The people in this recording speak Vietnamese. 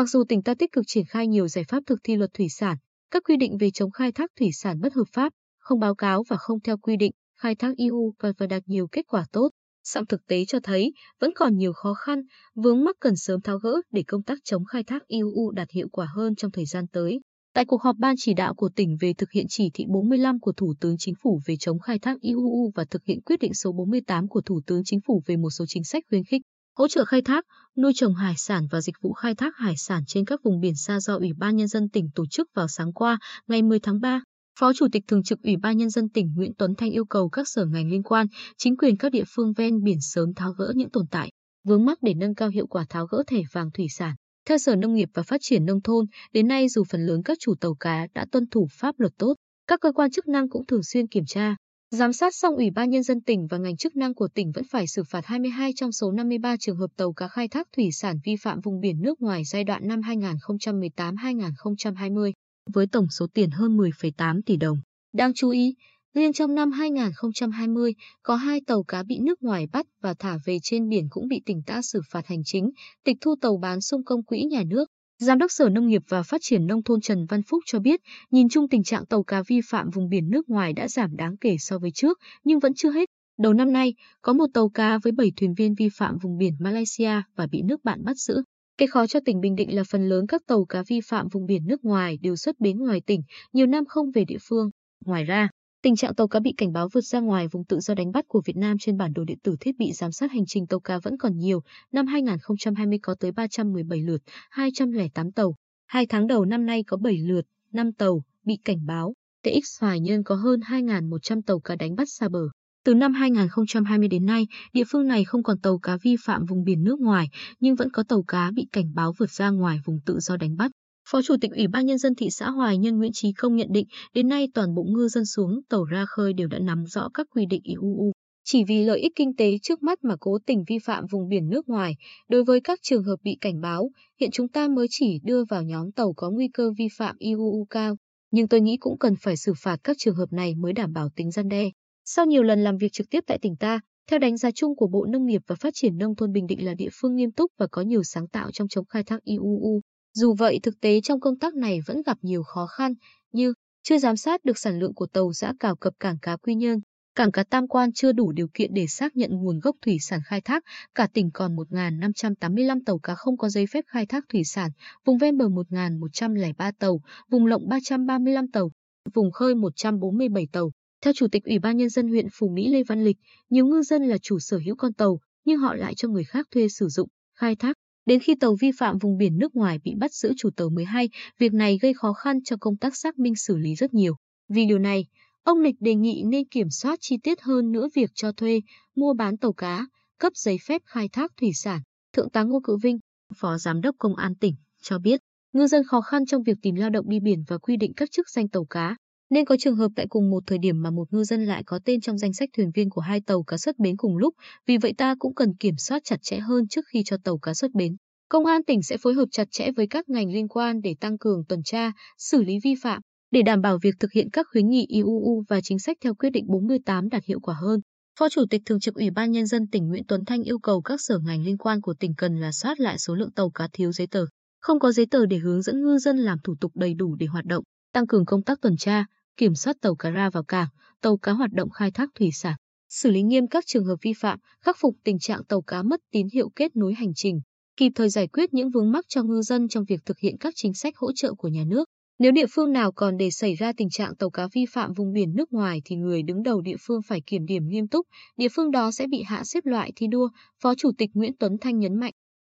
Mặc dù tỉnh ta tích cực triển khai nhiều giải pháp thực thi luật thủy sản, các quy định về chống khai thác thủy sản bất hợp pháp, không báo cáo và không theo quy định, khai thác EU còn và đạt nhiều kết quả tốt, song thực tế cho thấy vẫn còn nhiều khó khăn, vướng mắc cần sớm tháo gỡ để công tác chống khai thác EU đạt hiệu quả hơn trong thời gian tới. Tại cuộc họp ban chỉ đạo của tỉnh về thực hiện chỉ thị 45 của Thủ tướng Chính phủ về chống khai thác IUU và thực hiện quyết định số 48 của Thủ tướng Chính phủ về một số chính sách khuyến khích, hỗ trợ khai thác, nuôi trồng hải sản và dịch vụ khai thác hải sản trên các vùng biển xa do Ủy ban Nhân dân tỉnh tổ chức vào sáng qua, ngày 10 tháng 3. Phó Chủ tịch Thường trực Ủy ban Nhân dân tỉnh Nguyễn Tuấn Thanh yêu cầu các sở ngành liên quan, chính quyền các địa phương ven biển sớm tháo gỡ những tồn tại, vướng mắc để nâng cao hiệu quả tháo gỡ thẻ vàng thủy sản. Theo Sở Nông nghiệp và Phát triển Nông thôn, đến nay dù phần lớn các chủ tàu cá đã tuân thủ pháp luật tốt, các cơ quan chức năng cũng thường xuyên kiểm tra, giám sát xong Ủy ban Nhân dân tỉnh và ngành chức năng của tỉnh vẫn phải xử phạt 22 trong số 53 trường hợp tàu cá khai thác thủy sản vi phạm vùng biển nước ngoài giai đoạn năm 2018-2020, với tổng số tiền hơn 10,8 tỷ đồng. Đáng chú ý, Riêng trong năm 2020, có hai tàu cá bị nước ngoài bắt và thả về trên biển cũng bị tỉnh ta xử phạt hành chính, tịch thu tàu bán sung công quỹ nhà nước. Giám đốc Sở Nông nghiệp và Phát triển Nông thôn Trần Văn Phúc cho biết, nhìn chung tình trạng tàu cá vi phạm vùng biển nước ngoài đã giảm đáng kể so với trước, nhưng vẫn chưa hết. Đầu năm nay, có một tàu cá với 7 thuyền viên vi phạm vùng biển Malaysia và bị nước bạn bắt giữ. Cái khó cho tỉnh Bình Định là phần lớn các tàu cá vi phạm vùng biển nước ngoài đều xuất bến ngoài tỉnh, nhiều năm không về địa phương. Ngoài ra, Tình trạng tàu cá bị cảnh báo vượt ra ngoài vùng tự do đánh bắt của Việt Nam trên bản đồ điện tử thiết bị giám sát hành trình tàu cá vẫn còn nhiều. Năm 2020 có tới 317 lượt, 208 tàu. Hai tháng đầu năm nay có 7 lượt, 5 tàu bị cảnh báo. TX Hoài Nhân có hơn 2.100 tàu cá đánh bắt xa bờ. Từ năm 2020 đến nay, địa phương này không còn tàu cá vi phạm vùng biển nước ngoài, nhưng vẫn có tàu cá bị cảnh báo vượt ra ngoài vùng tự do đánh bắt. Phó Chủ tịch Ủy ban Nhân dân thị xã Hoài Nhân Nguyễn Trí Công nhận định, đến nay toàn bộ ngư dân xuống tàu ra khơi đều đã nắm rõ các quy định IUU. Chỉ vì lợi ích kinh tế trước mắt mà cố tình vi phạm vùng biển nước ngoài, đối với các trường hợp bị cảnh báo, hiện chúng ta mới chỉ đưa vào nhóm tàu có nguy cơ vi phạm IUU cao. Nhưng tôi nghĩ cũng cần phải xử phạt các trường hợp này mới đảm bảo tính gian đe. Sau nhiều lần làm việc trực tiếp tại tỉnh ta, theo đánh giá chung của Bộ Nông nghiệp và Phát triển Nông thôn Bình Định là địa phương nghiêm túc và có nhiều sáng tạo trong chống khai thác IUU. Dù vậy thực tế trong công tác này vẫn gặp nhiều khó khăn như chưa giám sát được sản lượng của tàu giã cào cập cảng cá Quy Nhơn, cảng cá Tam Quan chưa đủ điều kiện để xác nhận nguồn gốc thủy sản khai thác, cả tỉnh còn 1.585 tàu cá không có giấy phép khai thác thủy sản, vùng ven bờ 1.103 tàu, vùng lộng 335 tàu, vùng khơi 147 tàu. Theo Chủ tịch Ủy ban Nhân dân huyện Phú Mỹ Lê Văn Lịch, nhiều ngư dân là chủ sở hữu con tàu, nhưng họ lại cho người khác thuê sử dụng, khai thác. Đến khi tàu vi phạm vùng biển nước ngoài bị bắt giữ chủ tàu mới hay, việc này gây khó khăn cho công tác xác minh xử lý rất nhiều. Vì điều này, ông Lịch đề nghị nên kiểm soát chi tiết hơn nữa việc cho thuê, mua bán tàu cá, cấp giấy phép khai thác thủy sản. Thượng tá Ngô Cự Vinh, Phó Giám đốc Công an tỉnh, cho biết, ngư dân khó khăn trong việc tìm lao động đi biển và quy định các chức danh tàu cá, nên có trường hợp tại cùng một thời điểm mà một ngư dân lại có tên trong danh sách thuyền viên của hai tàu cá xuất bến cùng lúc, vì vậy ta cũng cần kiểm soát chặt chẽ hơn trước khi cho tàu cá xuất bến. Công an tỉnh sẽ phối hợp chặt chẽ với các ngành liên quan để tăng cường tuần tra, xử lý vi phạm, để đảm bảo việc thực hiện các khuyến nghị IUU và chính sách theo quyết định 48 đạt hiệu quả hơn. Phó Chủ tịch Thường trực Ủy ban Nhân dân tỉnh Nguyễn Tuấn Thanh yêu cầu các sở ngành liên quan của tỉnh cần là soát lại số lượng tàu cá thiếu giấy tờ, không có giấy tờ để hướng dẫn ngư dân làm thủ tục đầy đủ để hoạt động, tăng cường công tác tuần tra, kiểm soát tàu cá ra vào cảng, tàu cá hoạt động khai thác thủy sản, xử lý nghiêm các trường hợp vi phạm, khắc phục tình trạng tàu cá mất tín hiệu kết nối hành trình, kịp thời giải quyết những vướng mắc cho ngư dân trong việc thực hiện các chính sách hỗ trợ của nhà nước. Nếu địa phương nào còn để xảy ra tình trạng tàu cá vi phạm vùng biển nước ngoài thì người đứng đầu địa phương phải kiểm điểm nghiêm túc, địa phương đó sẽ bị hạ xếp loại thi đua, Phó Chủ tịch Nguyễn Tuấn Thanh nhấn mạnh.